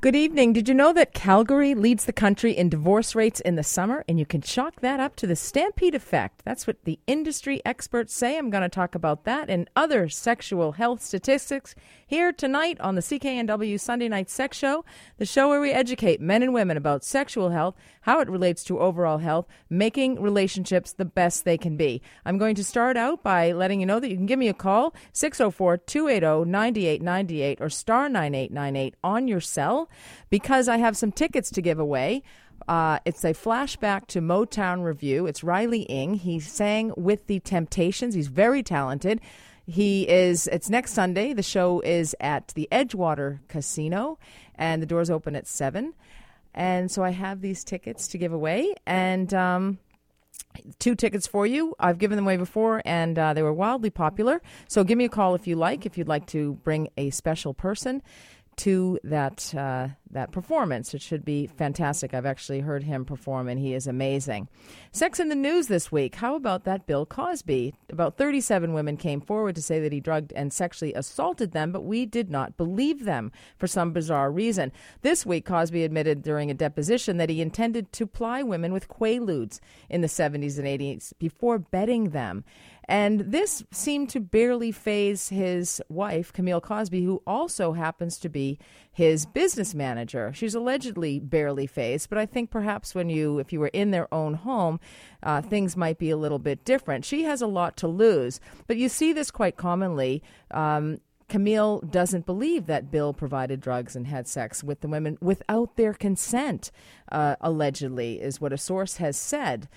Good evening. Did you know that Calgary leads the country in divorce rates in the summer? And you can chalk that up to the stampede effect. That's what the industry experts say. I'm going to talk about that and other sexual health statistics here tonight on the CKNW Sunday Night Sex Show, the show where we educate men and women about sexual health, how it relates to overall health, making relationships the best they can be. I'm going to start out by letting you know that you can give me a call, 604 280 9898 or star 9898 on your cell because I have some tickets to give away. Uh, it's a flashback to Motown Review. It's Riley Ing. He sang with the Temptations. He's very talented. He is, it's next Sunday. The show is at the Edgewater Casino, and the doors open at 7. And so I have these tickets to give away. And, um, two tickets for you. I've given them away before, and uh, they were wildly popular. So give me a call if you like, if you'd like to bring a special person to that uh, that performance. It should be fantastic. I've actually heard him perform, and he is amazing. Sex in the news this week. How about that Bill Cosby? About 37 women came forward to say that he drugged and sexually assaulted them, but we did not believe them for some bizarre reason. This week, Cosby admitted during a deposition that he intended to ply women with quaaludes in the 70s and 80s before bedding them. And this seemed to barely faze his wife, Camille Cosby, who also happens to be his business manager. She's allegedly barely fazed, but I think perhaps when you, if you were in their own home, uh, things might be a little bit different. She has a lot to lose, but you see this quite commonly. Um, Camille doesn't believe that Bill provided drugs and had sex with the women without their consent, uh, allegedly, is what a source has said.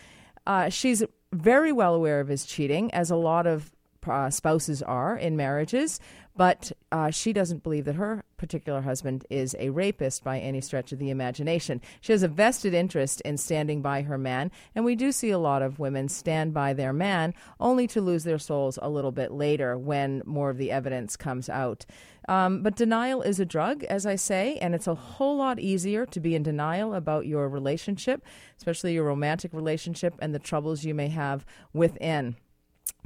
Uh, she's very well aware of his cheating, as a lot of uh, spouses are in marriages, but uh, she doesn't believe that her particular husband is a rapist by any stretch of the imagination. She has a vested interest in standing by her man, and we do see a lot of women stand by their man only to lose their souls a little bit later when more of the evidence comes out. Um, but denial is a drug, as I say, and it's a whole lot easier to be in denial about your relationship, especially your romantic relationship and the troubles you may have within.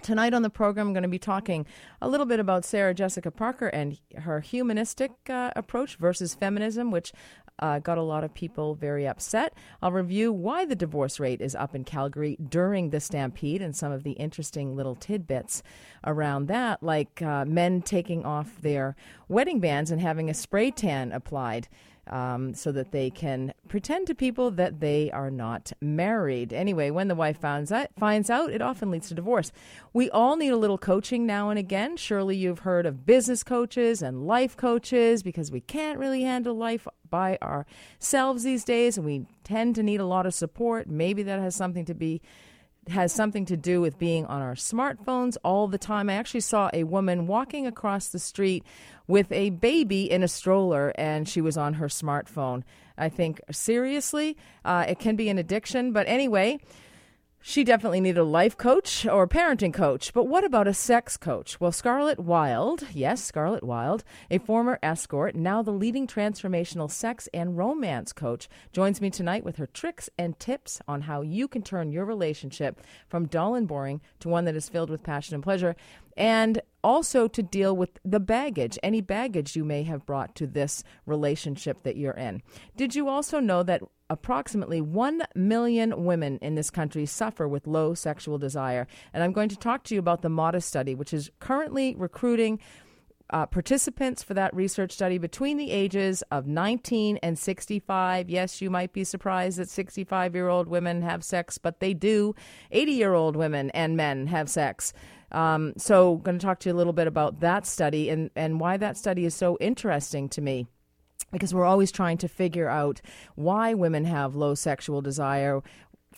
Tonight on the program, I'm going to be talking a little bit about Sarah Jessica Parker and her humanistic uh, approach versus feminism, which uh, got a lot of people very upset. I'll review why the divorce rate is up in Calgary during the stampede and some of the interesting little tidbits around that, like uh, men taking off their wedding bands and having a spray tan applied um, so that they can pretend to people that they are not married. Anyway, when the wife finds out, finds out, it often leads to divorce. We all need a little coaching now and again. Surely you've heard of business coaches and life coaches because we can't really handle life by ourselves these days, and we tend to need a lot of support. Maybe that has something to be has something to do with being on our smartphones all the time. I actually saw a woman walking across the street with a baby in a stroller and she was on her smartphone. I think, seriously, uh, it can be an addiction. But anyway, she definitely needed a life coach or parenting coach. But what about a sex coach? Well, Scarlett Wilde, yes, Scarlett Wilde, a former escort, now the leading transformational sex and romance coach, joins me tonight with her tricks and tips on how you can turn your relationship from dull and boring to one that is filled with passion and pleasure and also to deal with the baggage, any baggage you may have brought to this relationship that you're in. Did you also know that approximately 1 million women in this country suffer with low sexual desire? And I'm going to talk to you about the Modest study, which is currently recruiting uh, participants for that research study between the ages of 19 and 65. Yes, you might be surprised that 65 year old women have sex, but they do. 80 year old women and men have sex. Um, so, going to talk to you a little bit about that study and, and why that study is so interesting to me. Because we're always trying to figure out why women have low sexual desire.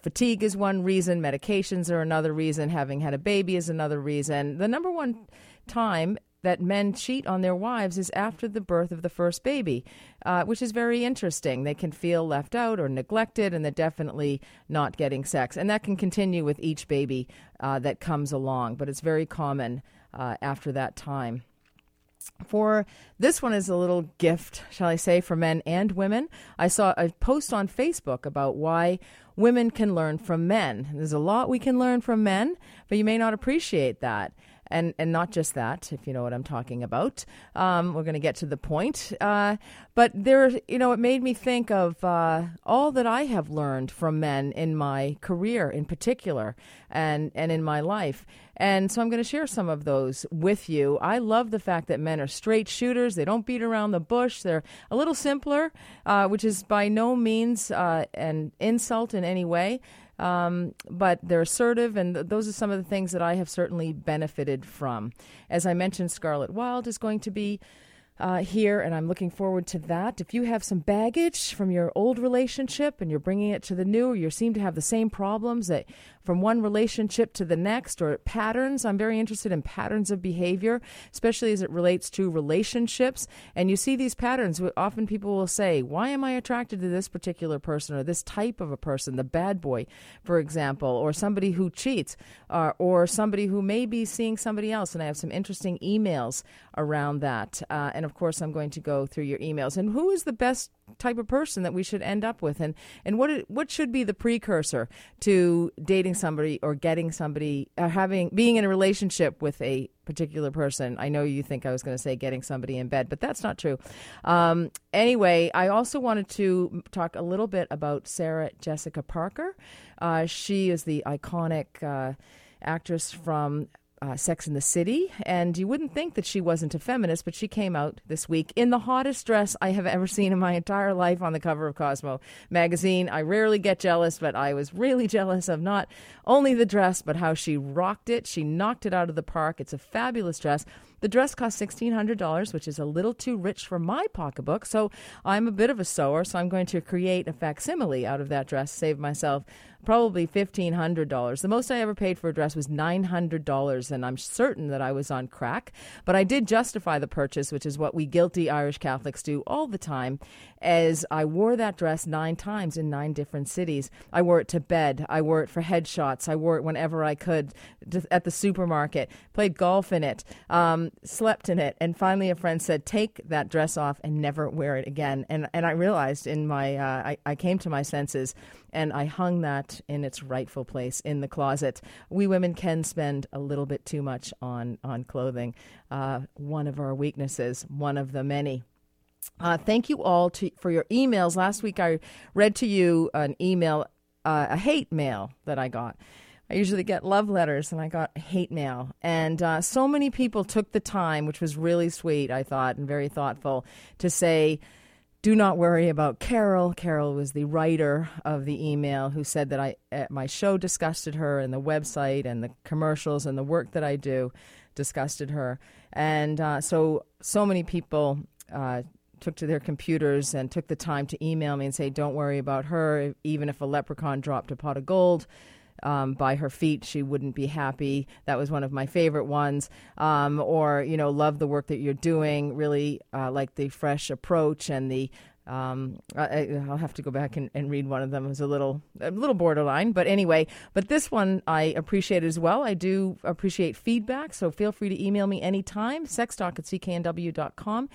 Fatigue is one reason, medications are another reason, having had a baby is another reason. The number one time that men cheat on their wives is after the birth of the first baby, uh, which is very interesting. They can feel left out or neglected, and they're definitely not getting sex. And that can continue with each baby uh, that comes along, but it's very common uh, after that time. For this one is a little gift, shall I say, for men and women. I saw a post on Facebook about why women can learn from men. There's a lot we can learn from men, but you may not appreciate that. And and not just that, if you know what I'm talking about. Um, we're going to get to the point. Uh, but there, you know, it made me think of uh, all that I have learned from men in my career, in particular, and and in my life. And so I'm going to share some of those with you. I love the fact that men are straight shooters. They don't beat around the bush. They're a little simpler, uh, which is by no means uh, an insult in any way. Um, but they're assertive, and th- those are some of the things that I have certainly benefited from. As I mentioned, Scarlett Wilde is going to be uh, here, and I'm looking forward to that. If you have some baggage from your old relationship and you're bringing it to the new, or you seem to have the same problems that from one relationship to the next, or patterns, I'm very interested in patterns of behavior, especially as it relates to relationships. And you see these patterns. Often people will say, "Why am I attracted to this particular person or this type of a person, the bad boy, for example, or somebody who cheats, or, or somebody who may be seeing somebody else?" And I have some interesting emails around that. Uh, and of course, I'm going to go through your emails. And who is the best type of person that we should end up with, and and what it, what should be the precursor to dating somebody or getting somebody, or uh, having being in a relationship with a particular person. I know you think I was going to say getting somebody in bed, but that's not true. Um, anyway, I also wanted to talk a little bit about Sarah Jessica Parker. Uh, she is the iconic uh, actress from uh, Sex in the City, and you wouldn't think that she wasn't a feminist, but she came out this week in the hottest dress I have ever seen in my entire life on the cover of Cosmo magazine. I rarely get jealous, but I was really jealous of not only the dress, but how she rocked it. She knocked it out of the park. It's a fabulous dress. The dress cost $1,600, which is a little too rich for my pocketbook. So I'm a bit of a sewer, so I'm going to create a facsimile out of that dress, save myself probably $1,500. The most I ever paid for a dress was $900, and I'm certain that I was on crack. But I did justify the purchase, which is what we guilty Irish Catholics do all the time, as I wore that dress nine times in nine different cities. I wore it to bed, I wore it for headshots, I wore it whenever I could at the supermarket, played golf in it. Um, slept in it. And finally, a friend said, "Take that dress off and never wear it again." And and I realized in my uh, I, I came to my senses, and I hung that in its rightful place in the closet. We women can spend a little bit too much on on clothing. Uh, one of our weaknesses, one of the many. Uh, thank you all to, for your emails. Last week I read to you an email, uh, a hate mail that I got. I usually get love letters, and I got hate mail. And uh, so many people took the time, which was really sweet, I thought, and very thoughtful, to say, do not worry about Carol. Carol was the writer of the email who said that I my show disgusted her, and the website, and the commercials, and the work that I do disgusted her. And uh, so, so many people uh, took to their computers and took the time to email me and say, "Don't worry about her. Even if a leprechaun dropped a pot of gold." Um, by her feet, she wouldn't be happy. That was one of my favorite ones. Um, or, you know, love the work that you're doing, really uh, like the fresh approach and the um, I, will have to go back and, and, read one of them. It was a little, a little borderline, but anyway. But this one I appreciate as well. I do appreciate feedback, so feel free to email me anytime. Sextalk at cknw.com.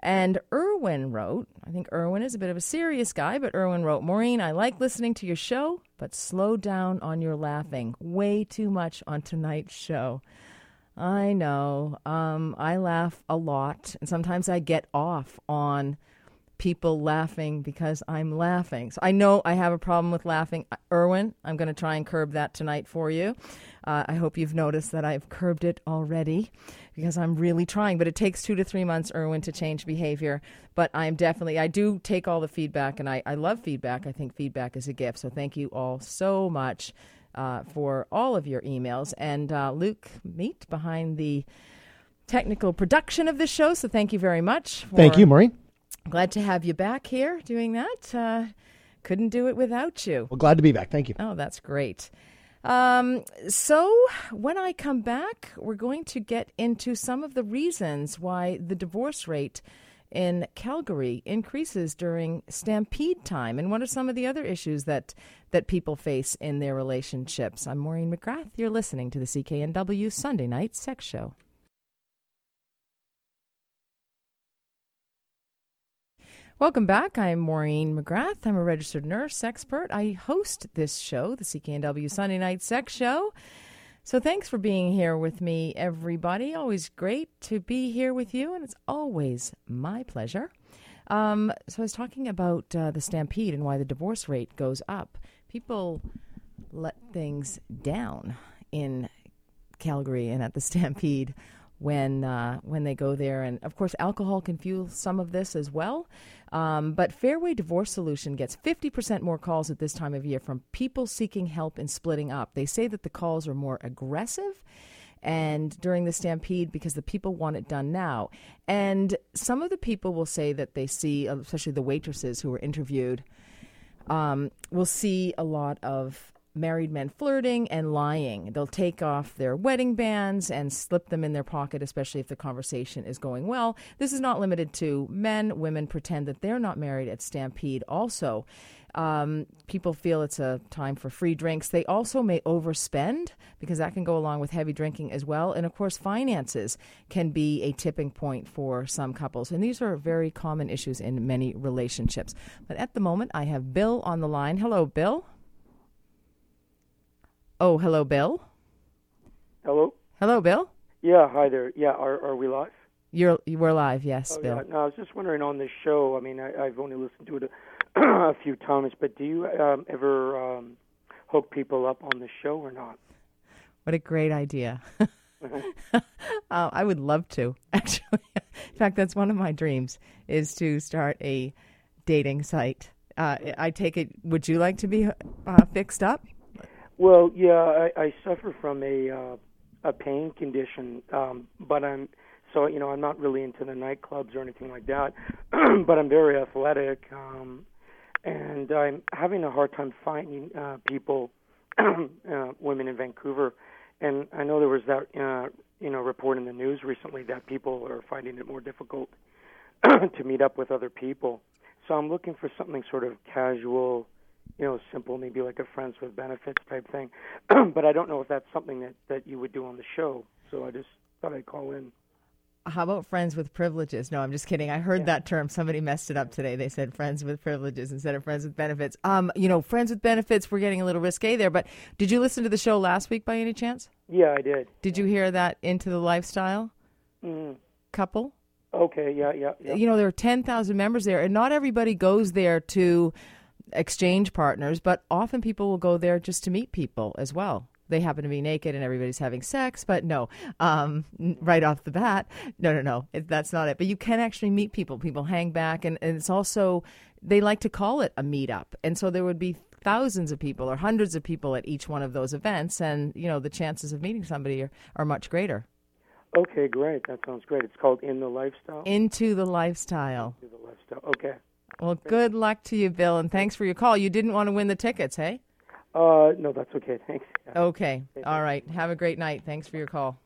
And Irwin wrote, I think Irwin is a bit of a serious guy, but Irwin wrote, Maureen, I like listening to your show, but slow down on your laughing. Way too much on tonight's show. I know. Um, I laugh a lot, and sometimes I get off on people laughing because I'm laughing. So I know I have a problem with laughing. Irwin, I'm going to try and curb that tonight for you. Uh, I hope you've noticed that I've curbed it already because I'm really trying. But it takes two to three months, Irwin, to change behavior. But I'm definitely, I do take all the feedback, and I, I love feedback. I think feedback is a gift. So thank you all so much uh, for all of your emails. And uh, Luke Meet behind the technical production of this show. So thank you very much. thank you, Maureen. Glad to have you back here doing that. Uh, couldn't do it without you. Well, glad to be back. Thank you. Oh, that's great. Um, so, when I come back, we're going to get into some of the reasons why the divorce rate in Calgary increases during stampede time and what are some of the other issues that that people face in their relationships. I'm Maureen McGrath. You're listening to the CKNW Sunday Night Sex Show. Welcome back. I'm Maureen McGrath. I'm a registered nurse expert. I host this show, the CKNW Sunday Night Sex Show. So thanks for being here with me, everybody. Always great to be here with you, and it's always my pleasure. Um, so I was talking about uh, the stampede and why the divorce rate goes up. People let things down in Calgary and at the stampede when uh, when they go there, and of course, alcohol can fuel some of this as well. Um, but Fairway Divorce Solution gets 50% more calls at this time of year from people seeking help in splitting up. They say that the calls are more aggressive and during the stampede because the people want it done now. And some of the people will say that they see, especially the waitresses who were interviewed, um, will see a lot of married men flirting and lying. They'll take off their wedding bands and slip them in their pocket, especially if the conversation is going well. This is not limited to men. Women pretend that they're not married at Stampede also. Um, people feel it's a time for free drinks. They also may overspend because that can go along with heavy drinking as well. And of course, finances can be a tipping point for some couples. And these are very common issues in many relationships. But at the moment, I have Bill on the line. Hello, Bill. Oh, hello, Bill. Hello. Hello, Bill. Yeah, hi there. Yeah, are are we live? You're you were live, yes, oh, Bill. Yeah. No, I was just wondering on this show. I mean, I, I've only listened to it a, a few times, but do you um, ever um, hook people up on the show or not? What a great idea. uh, I would love to, actually. In fact, that's one of my dreams is to start a dating site. Uh, I take it. Would you like to be uh, fixed up? Well, yeah, I, I suffer from a uh, a pain condition, um, but I'm so you know I'm not really into the nightclubs or anything like that, but I'm very athletic, um, and I'm having a hard time finding uh, people, uh, women in Vancouver, and I know there was that uh, you know report in the news recently that people are finding it more difficult to meet up with other people. So I'm looking for something sort of casual you know, simple, maybe like a friends with benefits type thing. but I don't know if that's something that that you would do on the show. So I just thought I'd call in. How about friends with privileges? No, I'm just kidding. I heard yeah. that term. Somebody messed it up today. They said friends with privileges instead of friends with benefits. Um, you know, friends with benefits. We're getting a little risque there. But did you listen to the show last week by any chance? Yeah, I did. Did you hear that into the lifestyle mm. couple? Okay. Yeah, yeah, yeah. You know, there are ten thousand members there, and not everybody goes there to exchange partners, but often people will go there just to meet people as well. They happen to be naked and everybody's having sex, but no, um, right off the bat, no, no, no, it, that's not it. But you can actually meet people. People hang back, and, and it's also, they like to call it a meetup. And so there would be thousands of people or hundreds of people at each one of those events, and, you know, the chances of meeting somebody are, are much greater. Okay, great. That sounds great. It's called In the Lifestyle? Into the Lifestyle. Into the Lifestyle. Okay. Well, good luck to you, Bill, and thanks for your call. You didn't want to win the tickets, hey? Uh, no, that's okay. Thanks. Okay. All right. Have a great night. Thanks for your call.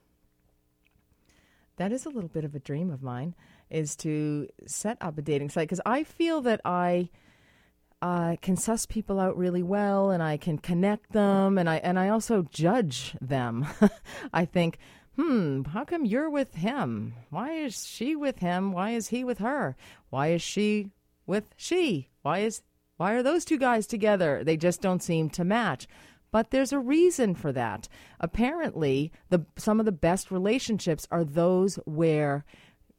That is a little bit of a dream of mine, is to set up a dating site because I feel that I uh, can suss people out really well, and I can connect them, and I and I also judge them. I think, hmm, how come you're with him? Why is she with him? Why is he with her? Why is she with she. Why is why are those two guys together? They just don't seem to match. But there's a reason for that. Apparently, the some of the best relationships are those where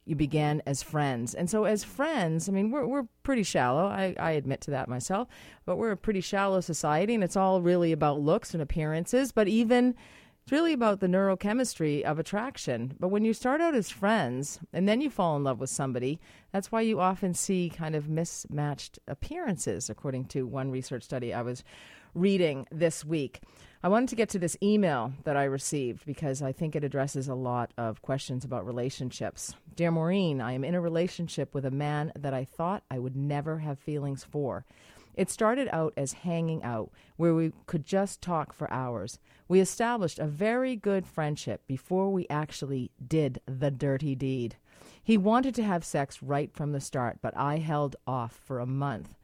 you began as friends. And so as friends, I mean, we're we're pretty shallow. I, I admit to that myself, but we're a pretty shallow society and it's all really about looks and appearances, but even it's really about the neurochemistry of attraction. But when you start out as friends and then you fall in love with somebody, that's why you often see kind of mismatched appearances, according to one research study I was reading this week. I wanted to get to this email that I received because I think it addresses a lot of questions about relationships. Dear Maureen, I am in a relationship with a man that I thought I would never have feelings for. It started out as hanging out, where we could just talk for hours. We established a very good friendship before we actually did the dirty deed. He wanted to have sex right from the start, but I held off for a month.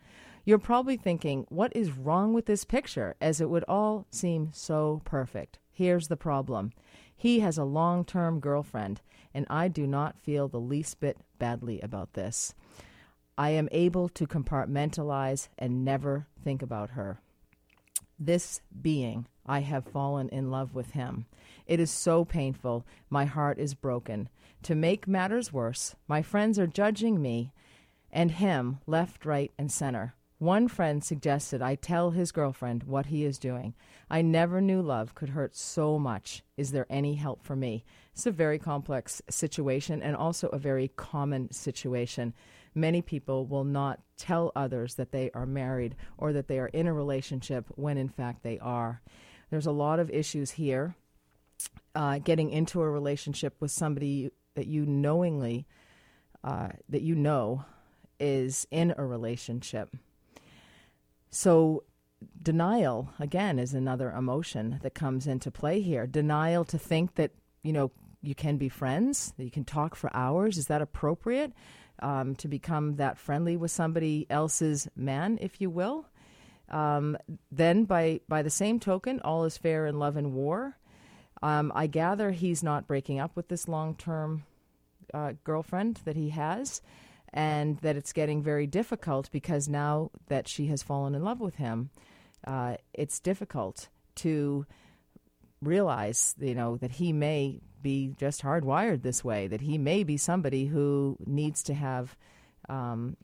You're probably thinking, what is wrong with this picture, as it would all seem so perfect. Here's the problem he has a long term girlfriend, and I do not feel the least bit badly about this. I am able to compartmentalize and never think about her. This being I have fallen in love with him. It is so painful. My heart is broken. To make matters worse, my friends are judging me and him left, right, and center. One friend suggested I tell his girlfriend what he is doing. I never knew love could hurt so much. Is there any help for me? It's a very complex situation and also a very common situation. Many people will not tell others that they are married or that they are in a relationship when in fact they are. There's a lot of issues here. Uh, getting into a relationship with somebody that you knowingly, uh, that you know, is in a relationship so, denial, again, is another emotion that comes into play here. Denial to think that, you know, you can be friends, that you can talk for hours. Is that appropriate um, to become that friendly with somebody else's man, if you will? Um, then, by, by the same token, all is fair in love and war. Um, I gather he's not breaking up with this long term uh, girlfriend that he has and that it's getting very difficult because now that she has fallen in love with him, uh, it's difficult to realize, you know, that he may be just hardwired this way, that he may be somebody who needs to have um,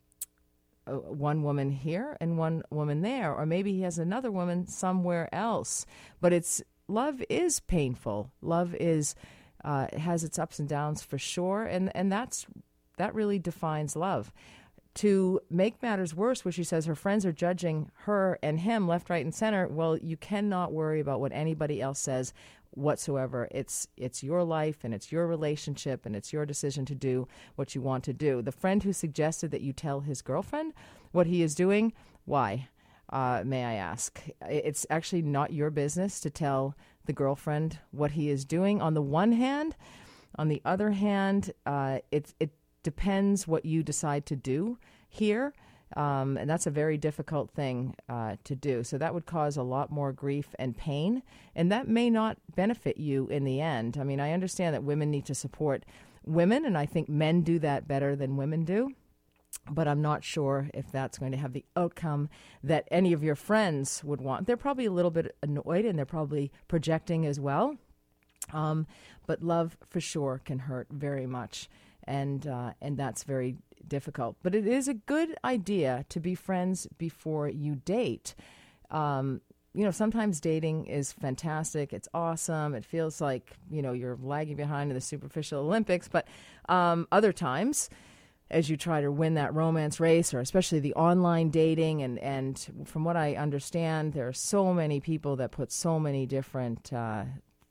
one woman here and one woman there, or maybe he has another woman somewhere else. But it's love is painful. Love is uh, has its ups and downs for sure, and and that's that really defines love. To make matters worse, where she says her friends are judging her and him left, right, and center, well, you cannot worry about what anybody else says whatsoever. It's it's your life and it's your relationship and it's your decision to do what you want to do. The friend who suggested that you tell his girlfriend what he is doing, why? Uh, may I ask? It's actually not your business to tell the girlfriend what he is doing. On the one hand, on the other hand, uh, it it depends what you decide to do here. Um, and that's a very difficult thing uh, to do. So that would cause a lot more grief and pain, and that may not benefit you in the end. I mean, I understand that women need to support women, and I think men do that better than women do. But I'm not sure if that's going to have the outcome that any of your friends would want. They're probably a little bit annoyed and they're probably projecting as well. Um, but love for sure can hurt very much and uh, and that's very difficult. But it is a good idea to be friends before you date. Um, you know, sometimes dating is fantastic. It's awesome. It feels like you know you're lagging behind in the superficial Olympics. But um, other times, as you try to win that romance race, or especially the online dating, and and from what I understand, there are so many people that put so many different uh,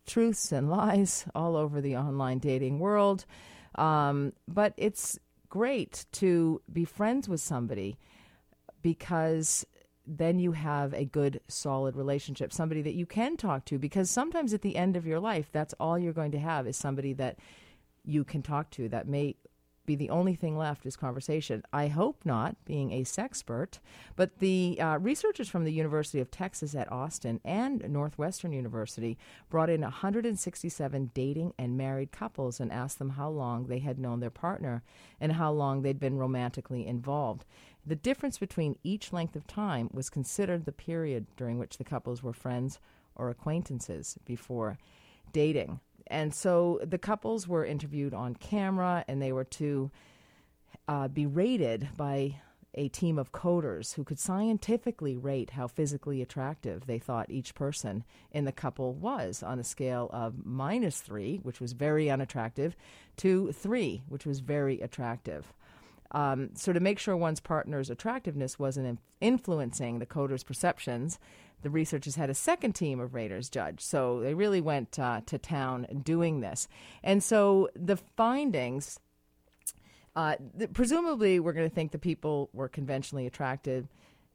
truths and lies all over the online dating world. Um, but it's great to be friends with somebody because then you have a good, solid relationship, somebody that you can talk to. Because sometimes at the end of your life, that's all you're going to have is somebody that you can talk to that may be the only thing left is conversation. I hope not, being a sexpert, but the uh, researchers from the University of Texas at Austin and Northwestern University brought in 167 dating and married couples and asked them how long they had known their partner and how long they'd been romantically involved. The difference between each length of time was considered the period during which the couples were friends or acquaintances before dating. And so the couples were interviewed on camera and they were to uh, be rated by a team of coders who could scientifically rate how physically attractive they thought each person in the couple was on a scale of minus three, which was very unattractive, to three, which was very attractive. Um, so, to make sure one's partner's attractiveness wasn't influencing the coder's perceptions, the researchers had a second team of raters judge. So they really went uh, to town doing this. And so the findings, uh, th- presumably, we're going to think the people were conventionally attracted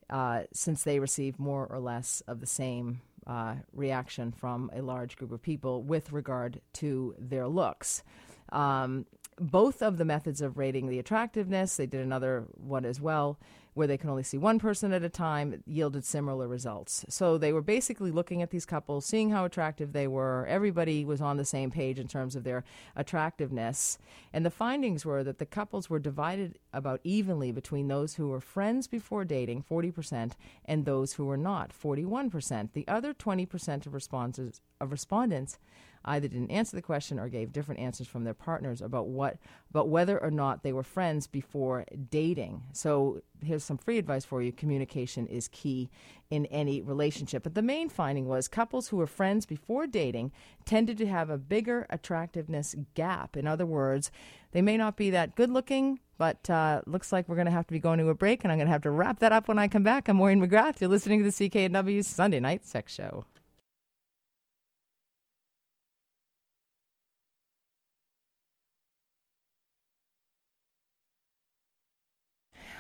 uh, since they received more or less of the same uh, reaction from a large group of people with regard to their looks. Um, both of the methods of rating the attractiveness, they did another one as well, where they can only see one person at a time yielded similar results. So they were basically looking at these couples, seeing how attractive they were. Everybody was on the same page in terms of their attractiveness. And the findings were that the couples were divided about evenly between those who were friends before dating, 40%, and those who were not, 41%. The other 20% of responses of respondents either didn't answer the question or gave different answers from their partners about what about whether or not they were friends before dating. So here's some free advice for you. Communication is key in any relationship. But the main finding was couples who were friends before dating tended to have a bigger attractiveness gap. In other words, they may not be that good looking, but uh, looks like we're going to have to be going to a break, and I'm going to have to wrap that up when I come back. I'm Maureen McGrath. You're listening to the CKNW Sunday Night Sex Show.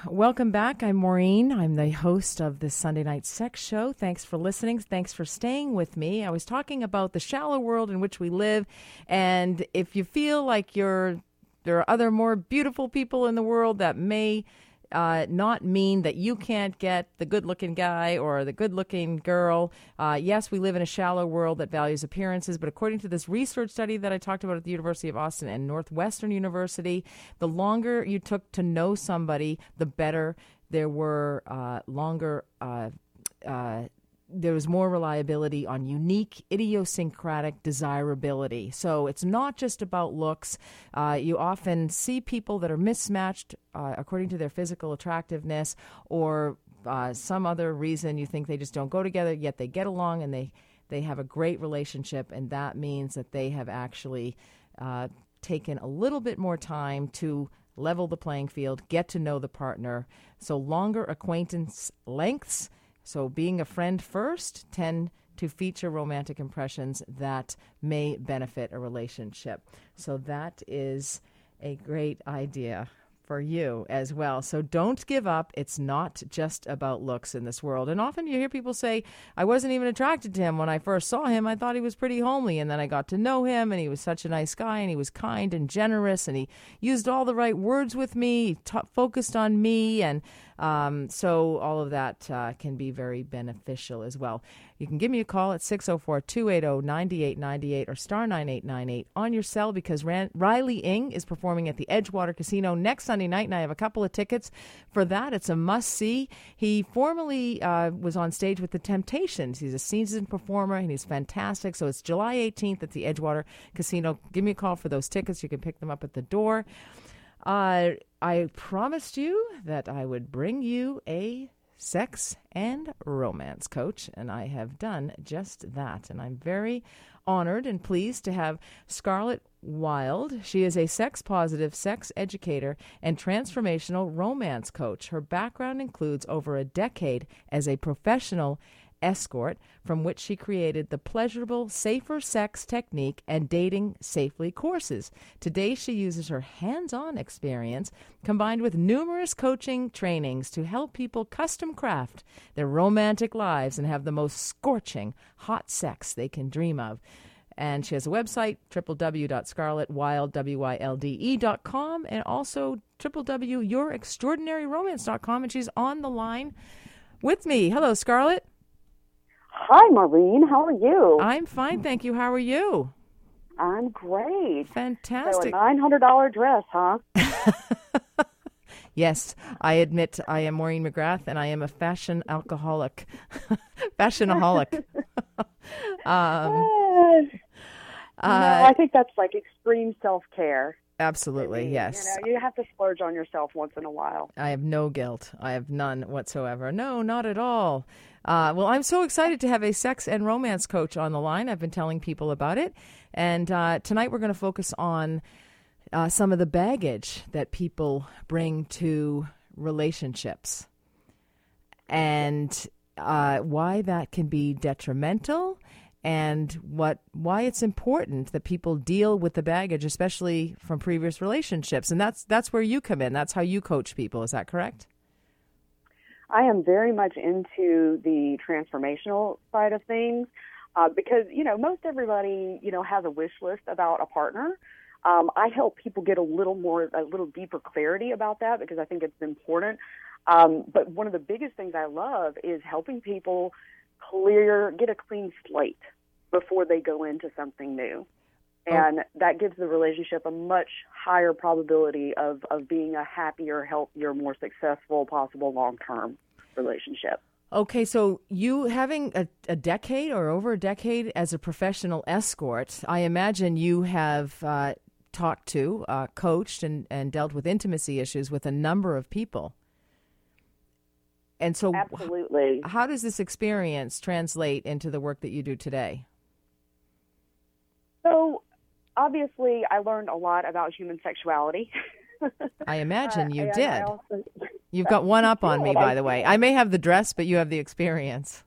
Welcome back. I'm Maureen. I'm the host of the Sunday Night Sex Show. Thanks for listening. Thanks for staying with me. I was talking about the shallow world in which we live. And if you feel like you're there are other more beautiful people in the world that may uh, not mean that you can't get the good looking guy or the good looking girl. Uh, yes, we live in a shallow world that values appearances, but according to this research study that I talked about at the University of Austin and Northwestern University, the longer you took to know somebody, the better there were uh, longer uh, uh, there was more reliability on unique, idiosyncratic desirability. So it's not just about looks. Uh, you often see people that are mismatched uh, according to their physical attractiveness or uh, some other reason you think they just don't go together, yet they get along and they, they have a great relationship, and that means that they have actually uh, taken a little bit more time to level the playing field, get to know the partner. So longer acquaintance lengths so, being a friend first tend to feature romantic impressions that may benefit a relationship. So, that is a great idea for you as well. So don't give up. It's not just about looks in this world. And often you hear people say, I wasn't even attracted to him when I first saw him. I thought he was pretty homely. And then I got to know him, and he was such a nice guy, and he was kind and generous, and he used all the right words with me, t- focused on me. And um, so all of that uh, can be very beneficial as well. You can give me a call at 604 280 9898 or star 9898 on your cell because Ran- Riley Ing is performing at the Edgewater Casino next Sunday night, and I have a couple of tickets for that. It's a must see. He formerly uh, was on stage with the Temptations. He's a seasoned performer and he's fantastic. So it's July 18th at the Edgewater Casino. Give me a call for those tickets. You can pick them up at the door. Uh, I promised you that I would bring you a sex and romance coach, and I have done just that. And I'm very honored and pleased to have Scarlett Wilde. She is a sex positive sex educator and transformational romance coach. Her background includes over a decade as a professional Escort, from which she created the pleasurable Safer Sex Technique and Dating Safely courses. Today, she uses her hands on experience combined with numerous coaching trainings to help people custom craft their romantic lives and have the most scorching, hot sex they can dream of. And she has a website, www.scarlettwilde.com, and also www.yourextraordinaryromance.com. And she's on the line with me. Hello, Scarlett. Hi, Maureen. How are you? I'm fine, thank you. How are you? I'm great. Fantastic. So a nine hundred dollar dress, huh? yes, I admit I am Maureen McGrath, and I am a fashion alcoholic, fashionaholic. um, uh, no, I think that's like extreme self care. Absolutely, yes. You know, you have to splurge on yourself once in a while. I have no guilt. I have none whatsoever. No, not at all. Uh, well, I'm so excited to have a sex and romance coach on the line. I've been telling people about it. And uh, tonight we're going to focus on uh, some of the baggage that people bring to relationships and uh, why that can be detrimental and what why it's important that people deal with the baggage especially from previous relationships and that's that's where you come in that's how you coach people is that correct I am very much into the transformational side of things uh, because you know most everybody you know has a wish list about a partner Um, I help people get a little more, a little deeper clarity about that because I think it's important. Um, but one of the biggest things I love is helping people clear, get a clean slate before they go into something new. Oh. And that gives the relationship a much higher probability of, of being a happier, healthier, more successful, possible long term relationship. Okay, so you having a, a, decade or over a decade as a professional escort, I imagine you have uh, talked to, uh, coached, and, and dealt with intimacy issues with a number of people. And so, absolutely, how does this experience translate into the work that you do today? So, obviously, I learned a lot about human sexuality. I imagine you uh, did. Also, You've got one up on me, by the way. I may have the dress, but you have the experience.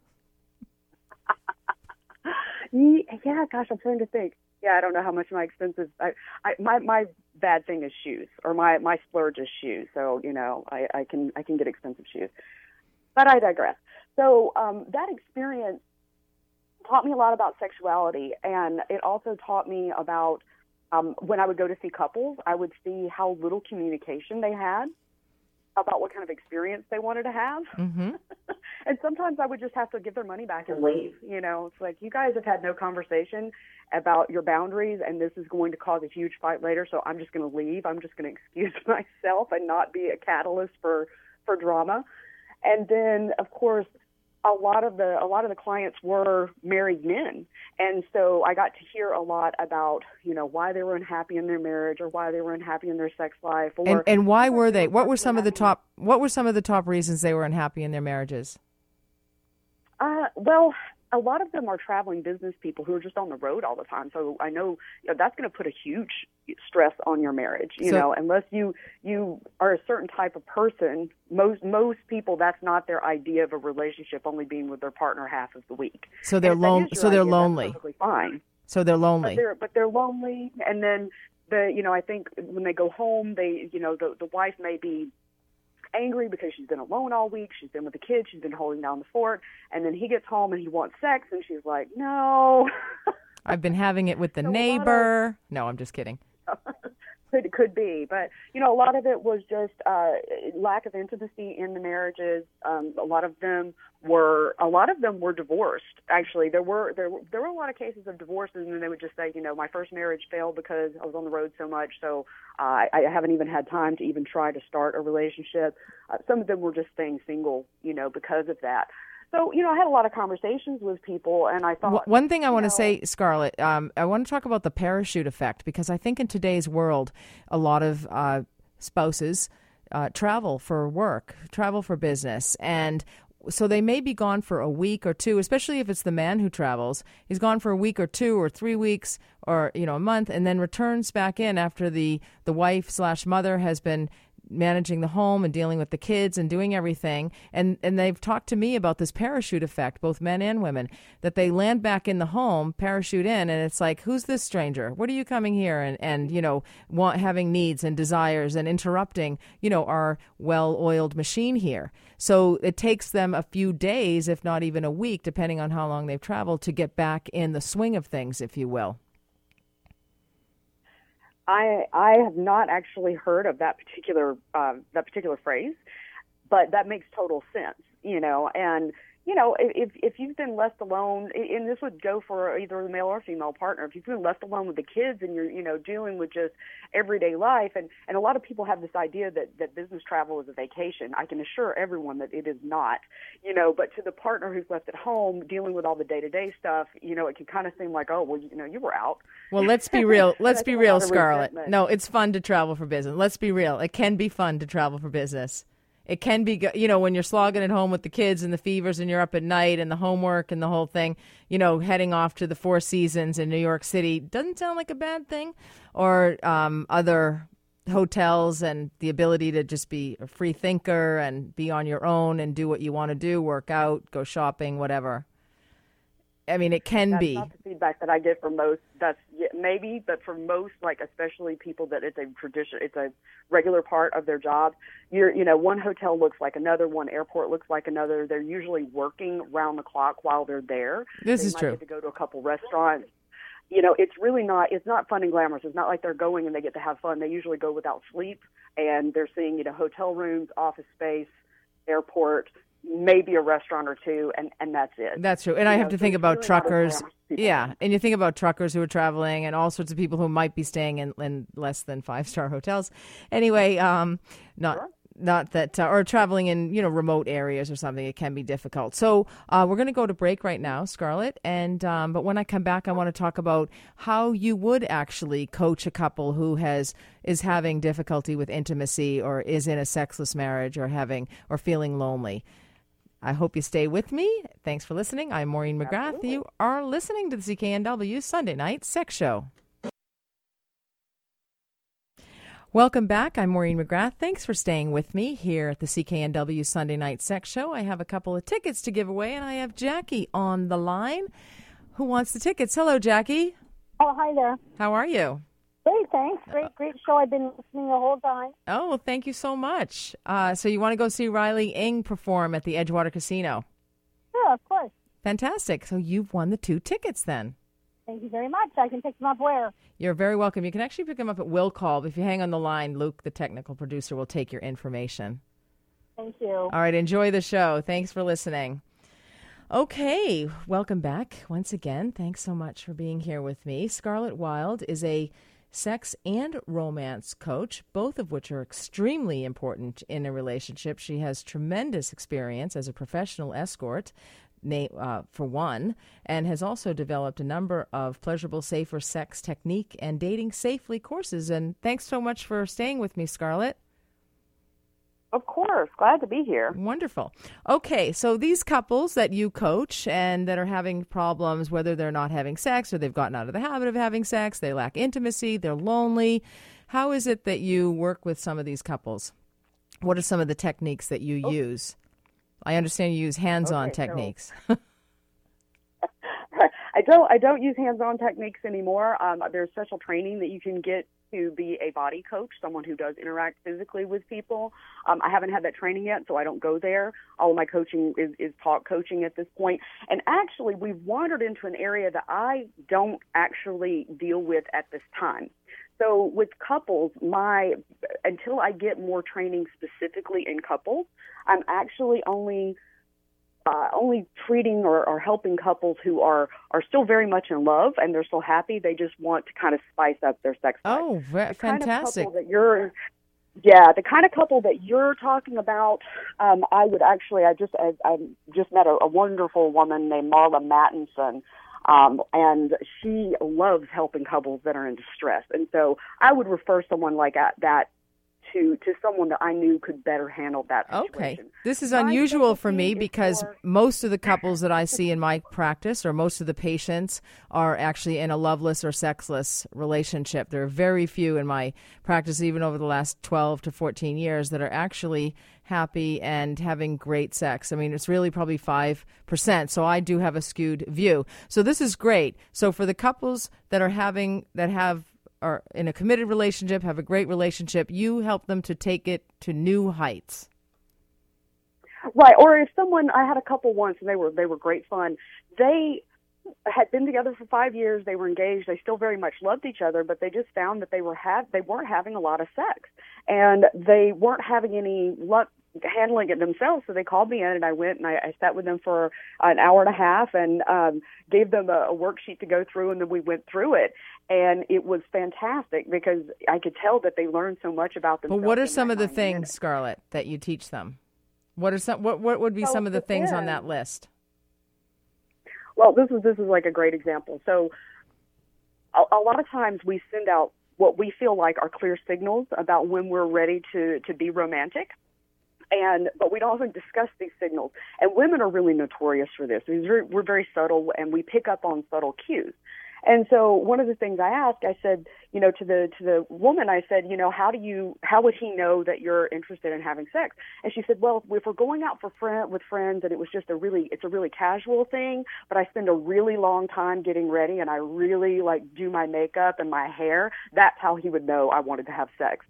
yeah, gosh, I'm trying to think. Yeah, I don't know how much my expenses. I, I my my bad thing is shoes, or my my splurge is shoes. So you know, I, I can I can get expensive shoes. But I digress. So um, that experience taught me a lot about sexuality, and it also taught me about um, when I would go to see couples, I would see how little communication they had about what kind of experience they wanted to have. Mm-hmm. and sometimes I would just have to give their money back and leave. You know, it's like you guys have had no conversation about your boundaries, and this is going to cause a huge fight later. So I'm just going to leave. I'm just going to excuse myself and not be a catalyst for for drama. And then, of course, a lot of the a lot of the clients were married men. And so i got to hear a lot about you know why they were unhappy in their marriage or why they were unhappy in their sex life or and, and why were they? What were some of the top what were some of the top reasons they were unhappy in their marriages? Uh well a lot of them are traveling business people who are just on the road all the time. So I know, you know that's going to put a huge stress on your marriage. You so, know, unless you you are a certain type of person, most most people that's not their idea of a relationship. Only being with their partner half of the week. So they're lonely. So they're lonely. fine. So they're lonely. But they're, but they're lonely, and then the you know I think when they go home, they you know the the wife may be angry because she's been alone all week. She's been with the kids. She's been holding down the fort. And then he gets home and he wants sex, and she's like, no. I've been having it with the so neighbor. Of, no, I'm just kidding. could could be, but you know, a lot of it was just uh, lack of intimacy in the marriages. Um, a lot of them were a lot of them were divorced. Actually, there were there were, there were a lot of cases of divorces, and they would just say, you know, my first marriage failed because I was on the road so much, so uh, I, I haven't even had time to even try to start a relationship. Uh, some of them were just staying single, you know, because of that. So, you know, I had a lot of conversations with people, and I thought. One thing I want know, to say, Scarlett, um, I want to talk about the parachute effect because I think in today's world, a lot of uh, spouses uh, travel for work, travel for business, and so they may be gone for a week or two, especially if it's the man who travels. He's gone for a week or two or three weeks or you know a month, and then returns back in after the the wife slash mother has been managing the home and dealing with the kids and doing everything. And and they've talked to me about this parachute effect both men and women that they land back in the home parachute in and it's like who's this stranger? What are you coming here? And and you know want having needs and desires and interrupting you know our well-oiled machine here. So it takes them a few days if not even a week depending on how long they've traveled to get back in the swing of things if you will I I have not actually heard of that particular uh, that particular phrase, but that makes total sense, you know. And you know, if if you've been left alone, and this would go for either a male or female partner, if you've been left alone with the kids and you're you know dealing with just everyday life, and and a lot of people have this idea that that business travel is a vacation. I can assure everyone that it is not, you know. But to the partner who's left at home dealing with all the day to day stuff, you know, it can kind of seem like, oh well, you know, you were out. Well, let's be real. Let's be real, Scarlett. No, it's fun to travel for business. Let's be real. It can be fun to travel for business it can be you know when you're slogging at home with the kids and the fevers and you're up at night and the homework and the whole thing you know heading off to the four seasons in new york city doesn't sound like a bad thing. Or um, other hotels and the ability to just be a free thinker and be on your own and do what you want to do work out go shopping whatever I mean, it can that's be. Not the feedback that I get from most. That's maybe, but for most, like especially people that it's a tradition, it's a regular part of their job. You're, you know, one hotel looks like another, one airport looks like another. They're usually working round the clock while they're there. This they is might true. Get to go to a couple restaurants. you know, it's really not it's not fun and glamorous. It's not like they're going and they get to have fun. They usually go without sleep and they're seeing, you know, hotel rooms, office space, airport, maybe a restaurant or two and and that's it. That's true. And You I know, have to think about really truckers. glamorous as people Yeah, and you think about truckers who are traveling and all sorts of people who might be staying in, in less than five star hotels. Anyway, um, not Sure. not that uh, or traveling in you know remote areas or something. It can be difficult. So uh, we're going to go to break right now, Scarlett. And um, but when I come back, I want to talk about how you would actually coach a couple who has is having difficulty with intimacy or is in a sexless marriage or having or feeling lonely. I hope you stay with me. Thanks for listening. I'm Maureen McGrath. You are listening to the CKNW Sunday Night Sex Show. Welcome back. I'm Maureen McGrath. Thanks for staying with me here at the CKNW Sunday Night Sex Show. I have a couple of tickets to give away, and I have Jackie on the line who wants the tickets. Hello, Jackie. Oh, hi there. How are you? Great, thanks. Great, great show. I've been listening the whole time. Oh, well, thank you so much. Uh, so, you want to go see Riley Ing perform at the Edgewater Casino? Yeah, of course. Fantastic. So, you've won the two tickets then. Thank you very much. I can pick them up where? You're very welcome. You can actually pick them up at Will Call. But if you hang on the line, Luke, the technical producer, will take your information. Thank you. All right, enjoy the show. Thanks for listening. Okay, welcome back once again. Thanks so much for being here with me. Scarlett Wilde is a sex and romance coach, both of which are extremely important in a relationship. She has tremendous experience as a professional escort. Uh, for one, and has also developed a number of pleasurable, safer sex technique and dating safely courses. And thanks so much for staying with me, Scarlett. Of course, glad to be here. Wonderful. Okay, so these couples that you coach and that are having problems, whether they're not having sex or they've gotten out of the habit of having sex, they lack intimacy, they're lonely. How is it that you work with some of these couples? What are some of the techniques that you use? I understand you use hands-on Okay, so- techniques. I don't I don't use hands-on techniques anymore. Um, there's special training that you can get to be a body coach, someone who does interact physically with people. Um, I haven't had that training yet, so I don't go there. All of my coaching is, is talk coaching at this point. And actually, we've wandered into an area that I don't actually deal with at this time. So with couples, my until I get more training specifically in couples, I'm actually only uh, only treating or, or helping couples who are are still very much in love and they're still happy. They just want to kind of spice up their sex life. oh, the kind fantastic. of that you're yeah the kind of couple that you're talking about um i would actually i just i, I just met a, a wonderful woman named marla mattenson um and she loves helping couples that are in distress and so i would refer someone like that, that to to someone that i knew could better handle that situation. Okay. This is unusual for me because for- most of the couples that I see in my practice or most of the patients are actually in a loveless or sexless relationship. There are very few in my practice, even over the last 12 to 14 years, that are actually happy and having great sex. I mean, it's really probably 5%. So I do have a skewed view. So this is great. So for the couples that are having, that have, are in a committed relationship, have a great relationship, you help them to take it to new heights. Right. Or if someone I had a couple once and they were they were great fun. They had been together for five years. They were engaged. They still very much loved each other, but they just found that they were have they weren't having a lot of sex, and they weren't having any luck handling it themselves. So they called me in, and I went and I, I sat with them for an hour and a half and um, gave them a, a worksheet to go through, and then we went through it, and it was fantastic because I could tell that they learned so much about But themselves. what are some of the things, minutes. Scarlett, that you teach them? What are some? What what would be So some of the things on that list? Well, this is this is like a great example. So, a, a lot of times we send out what we feel like are clear signals about when we're ready to to be romantic, and but we don't often discuss these signals. And women are really notorious for this. We're very, we're very subtle, and we pick up on subtle cues. And so one of the things I asked, I said, you know, to the to the woman, I said, you know, how do you how would he know that you're interested in having sex? And she said, well, if we're going out for friend with friends, and it was just a really it's a really casual thing, but I spend a really long time getting ready, and I really like do my makeup and my hair. That's how he would know I wanted to have sex.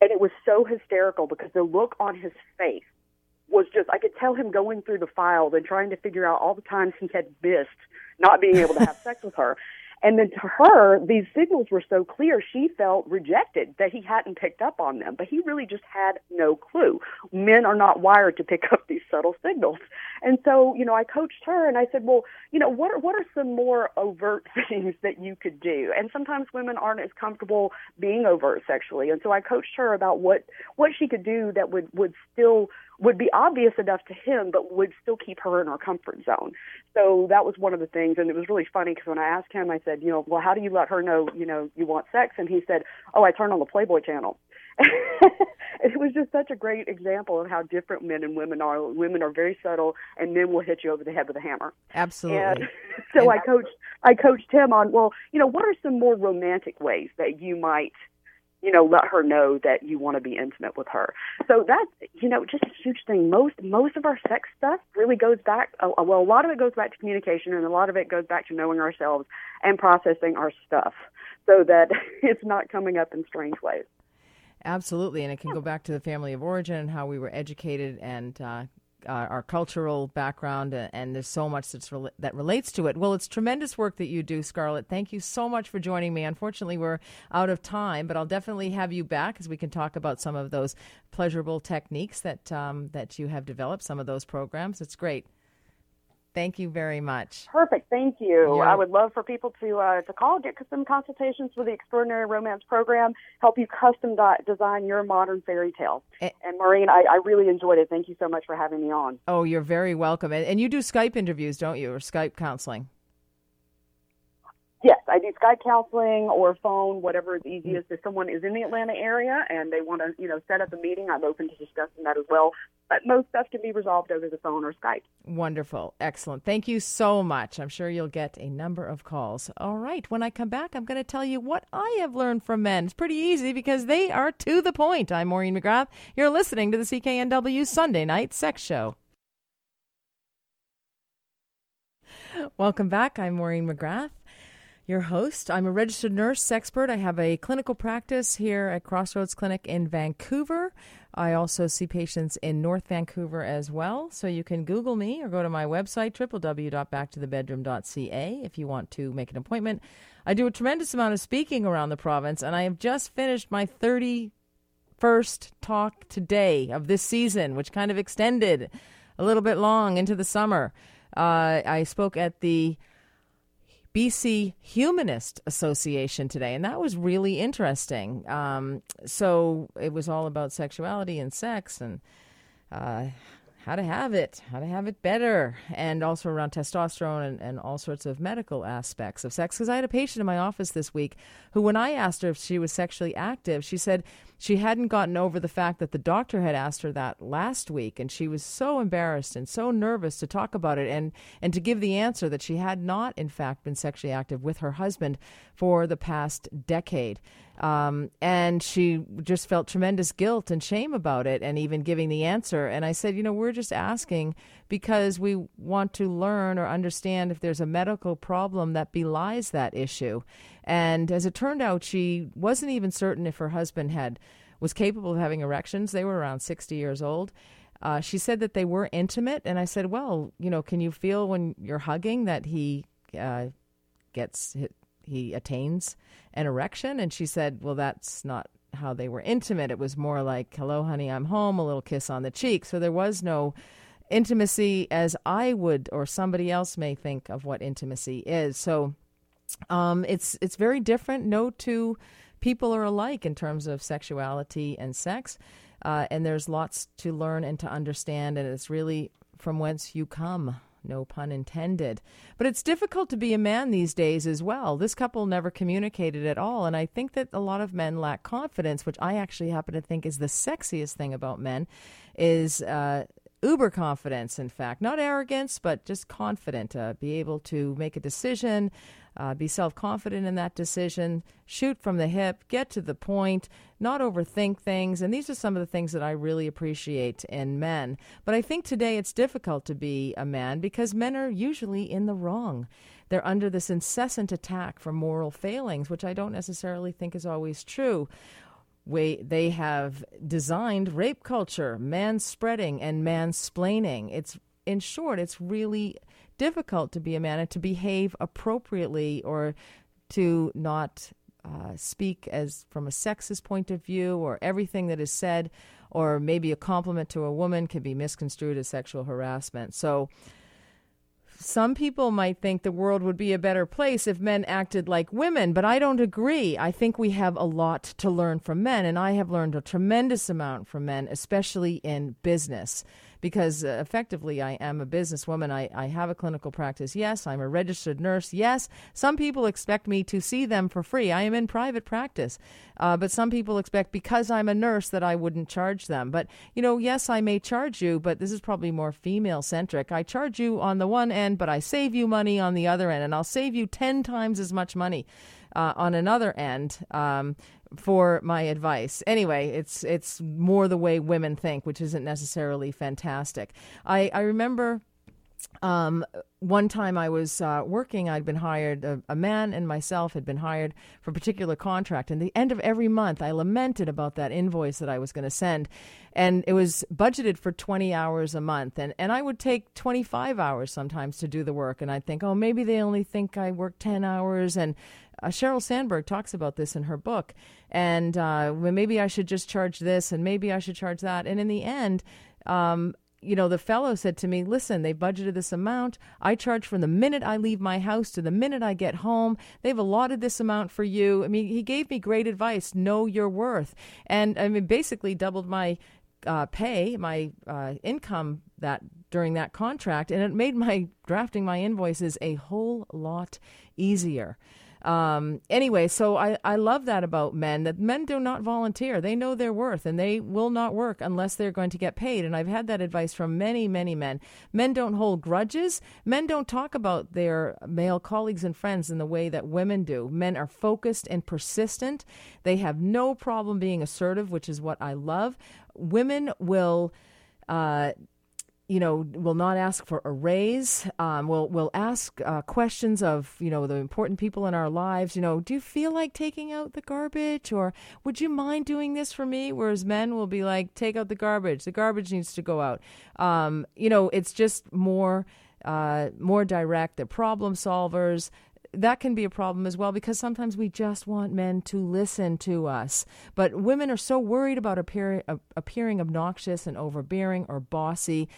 And it was so hysterical because the look on his face was just I could tell him going through the files and trying to figure out all the times he had missed not being able to have sex with her. And then to her, these signals were so clear, she felt rejected that he hadn't picked up on them. But he really just had no clue. Men are not wired to pick up these subtle signals. And so, you know, I coached her and I said, well, you know, what are, what are some more overt things that you could do? And sometimes women aren't as comfortable being overt sexually. And so I coached her about what, what she could do that would, would still would be obvious enough to him, but would still keep her in her comfort zone. So that was one of the things, and it was really funny because when I asked him, I said, you know, well, how do you let her know, you know, you want sex? And he said, oh, I turn on the Playboy channel. it was just such a great example of how different men and women are. Women are very subtle, and men will hit you over the head with a hammer. Absolutely. And so and I coached, I coached him on, well, you know, what are some more romantic ways that you might you know, let her know that you want to be intimate with her. So that's, you know, just a huge thing. Most most of our sex stuff really goes back. Uh, well, a lot of it goes back to communication, and a lot of it goes back to knowing ourselves and processing our stuff, so that it's not coming up in strange ways. Absolutely, and it can go back to the family of origin and how we were educated and uh, uh, our cultural background, and, and, there's so much that's re- that relates to it. Well, it's tremendous work that you do, Scarlett. Thank you so much for joining me. Unfortunately, we're out of time, but I'll definitely have you back as we can talk about some of those pleasurable techniques that um, that you have developed. Some of those programs. It's great. Thank you very much. Perfect. Thank you. You're... I would love for people to uh, to call, get some consultations for the Extraordinary Romance Program, help you custom design your modern fairy tale. And, and Maureen, I, I, really enjoyed it. Thank you so much for having me on. Oh, you're very welcome. And, and you do Skype interviews, don't you, or Skype counseling? Yes, I do Skype counseling or phone, whatever is easiest. If someone is in the Atlanta area and they want to, you know, set up a meeting, I'm open to discussing that as well. But most stuff can be resolved over the phone or Skype. Wonderful. Excellent. Thank you so much. I'm sure you'll get a number of calls. All right. When I come back, I'm going to tell you what I have learned from men. It's pretty easy because they are to the point. I'm Maureen McGrath. You're listening to the CKNW Sunday Night Sex Show. Welcome back. I'm Maureen McGrath your host. I'm a registered nurse expert. I have a clinical practice here at Crossroads Clinic in Vancouver. I also see patients in North Vancouver as well. So you can Google me or go to my website, www.backtothebedroom.ca, if you want to make an appointment. I do a tremendous amount of speaking around the province, and I have just finished my 31st talk today of this season, which kind of extended a little bit long into the summer. Uh, I spoke at the BC Humanist Association today, and that was really interesting. Um, so it was all about sexuality and sex and uh, how to have it, how to have it better, and also around testosterone and, and all sorts of medical aspects of sex. Because I had a patient in my office this week who, when I asked her if she was sexually active, she said she hadn't gotten over the fact that the doctor had asked her that last week, and she was so embarrassed and so nervous to talk about it and, and to give the answer that she had not, in fact, been sexually active with her husband for the past decade. Um, and she just felt tremendous guilt and shame about it, and even giving the answer. And I said, you know, we're just asking because we want to learn or understand if there's a medical problem that belies that issue. And as it turned out, she wasn't even certain if her husband had was capable of having erections. They were around 60 years old. Uh, she said that they were intimate, and I said, "Well, you know, can you feel when you're hugging that he uh, gets he attains an erection?" And she said, "Well, that's not how they were intimate. It was more like, "Hello, honey, I'm home," a little kiss on the cheek." So there was no intimacy as I would or somebody else may think of what intimacy is. So um, it's it's very different. No two people are alike in terms of sexuality and sex, uh, and there's lots to learn and to understand. And it's really from whence you come. No pun intended. But it's difficult to be a man these days as well. This couple never communicated at all. And I think that a lot of men lack confidence, which I actually happen to think is the sexiest thing about men, is uh, uber confidence, in fact. Not arrogance, but just confident. Uh, be able to make a decision, uh, be self confident in that decision, shoot from the hip, get to the point, not overthink things. And these are some of the things that I really appreciate in men. But I think today it's difficult to be a man because men are usually in the wrong. They're under this incessant attack for moral failings, which I don't necessarily think is always true we, they have designed rape culture, man spreading and mansplaining. It's in short, it's really difficult to be a man and to behave appropriately or to not uh, speak as from a sexist point of view, or everything that is said, or maybe a compliment to a woman can be misconstrued as sexual harassment. So, some people might think the world would be a better place if men acted like women, but I don't agree. I think we have a lot to learn from men, and I have learned a tremendous amount from men, especially in business because uh, effectively I am a businesswoman. I, I have a clinical practice. Yes, I'm a registered nurse. Yes, some people expect me to see them for free. I am in private practice. Uh, but some people expect because I'm a nurse that I wouldn't charge them. But, you know, yes, I may charge you, but this is probably more female centric. I charge you on the one end, but I save you money on the other end, and I'll save you 10 times as much money. Uh, on another end um, for my advice. Anyway, it's it's more the way women think, which isn't necessarily fantastic. I, I remember um, one time I was uh, working, I'd been hired, a, a, man and myself had been hired for a particular contract. And the end of every month, I lamented about that invoice that I was going to send. And it was budgeted for 20 hours a month. And, and I would take 25 hours sometimes to do the work. And I'd think, oh, maybe they only think I work 10 hours. And uh, Sheryl Sandberg talks about this in her book. And uh, well, maybe I should just charge this and maybe I should charge that. And in the end, um, you know, the fellow said to me, listen, they budgeted this amount. I charge from the minute I leave my house to the minute I get home. They've allotted this amount for you. I mean, he gave me great advice. Know your worth. And I mean, basically doubled my uh, pay, my uh, income that during that contract. And it made my drafting my invoices a whole lot easier. Um, anyway, so I, I love that about men that men do not volunteer. They know their worth and they will not work unless they're going to get paid. And I've had that advice from many, many men. Men don't hold grudges. Men don't talk about their male colleagues and friends in the way that women do. Men are focused and persistent. They have no problem being assertive, which is what I love. Women will. Uh, you know, will not ask for a raise. Um, will will ask uh, questions of you know the important people in our lives. You know, do you feel like taking out the garbage, or would you mind doing this for me? Whereas men will be like, take out the garbage. The garbage needs to go out. Um, you know, it's just more uh, more direct. They're problem solvers that can be a problem as well because sometimes we just want men to listen to us. But women are so worried about appear, uh, appearing obnoxious and overbearing or bossy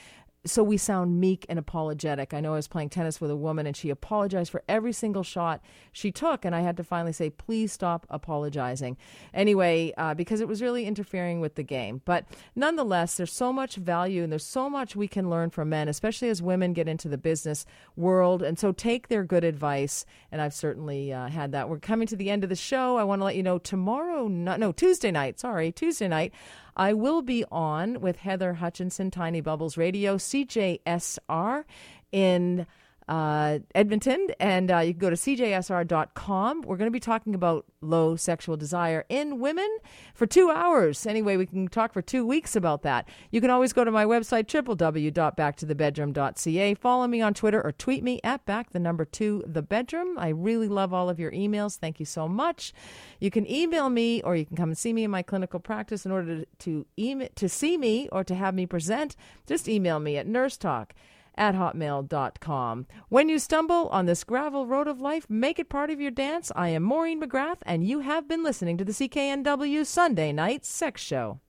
so we sound meek and apologetic. I know I was playing tennis with a woman and she apologized for every single shot she took, and I had to finally say, please stop apologizing. Anyway, uh, because it was really interfering with the game. But nonetheless, there's so much value and there's so much we can learn from men, especially as women get into the business world. And so take their good advice, and I've certainly uh, had that. We're coming to the end of the show. I want to let you know tomorrow, no, no Tuesday night, sorry, Tuesday night. I will be on with Heather Hutchinson, Tiny Bubbles Radio, CJSR in uh, Edmonton, and uh, you can go to cjsr.com. We're going to be talking about low sexual desire in women for two hours. Anyway, we can talk for two weeks about that. You can always go to my website, www.backtothebedroom.ca. Follow me on Twitter or tweet me at back the number two the bedroom. I really love all of your emails. Thank you so much. You can email me or you can come and see me in my clinical practice in order to, to, email, to see me or to have me present. Just email me at nurse talk at hotmail.com. When you stumble on this gravel road of life, make it part of your dance. I am Maureen McGrath, and you have been listening to the CKNW Sunday Night Sex Show.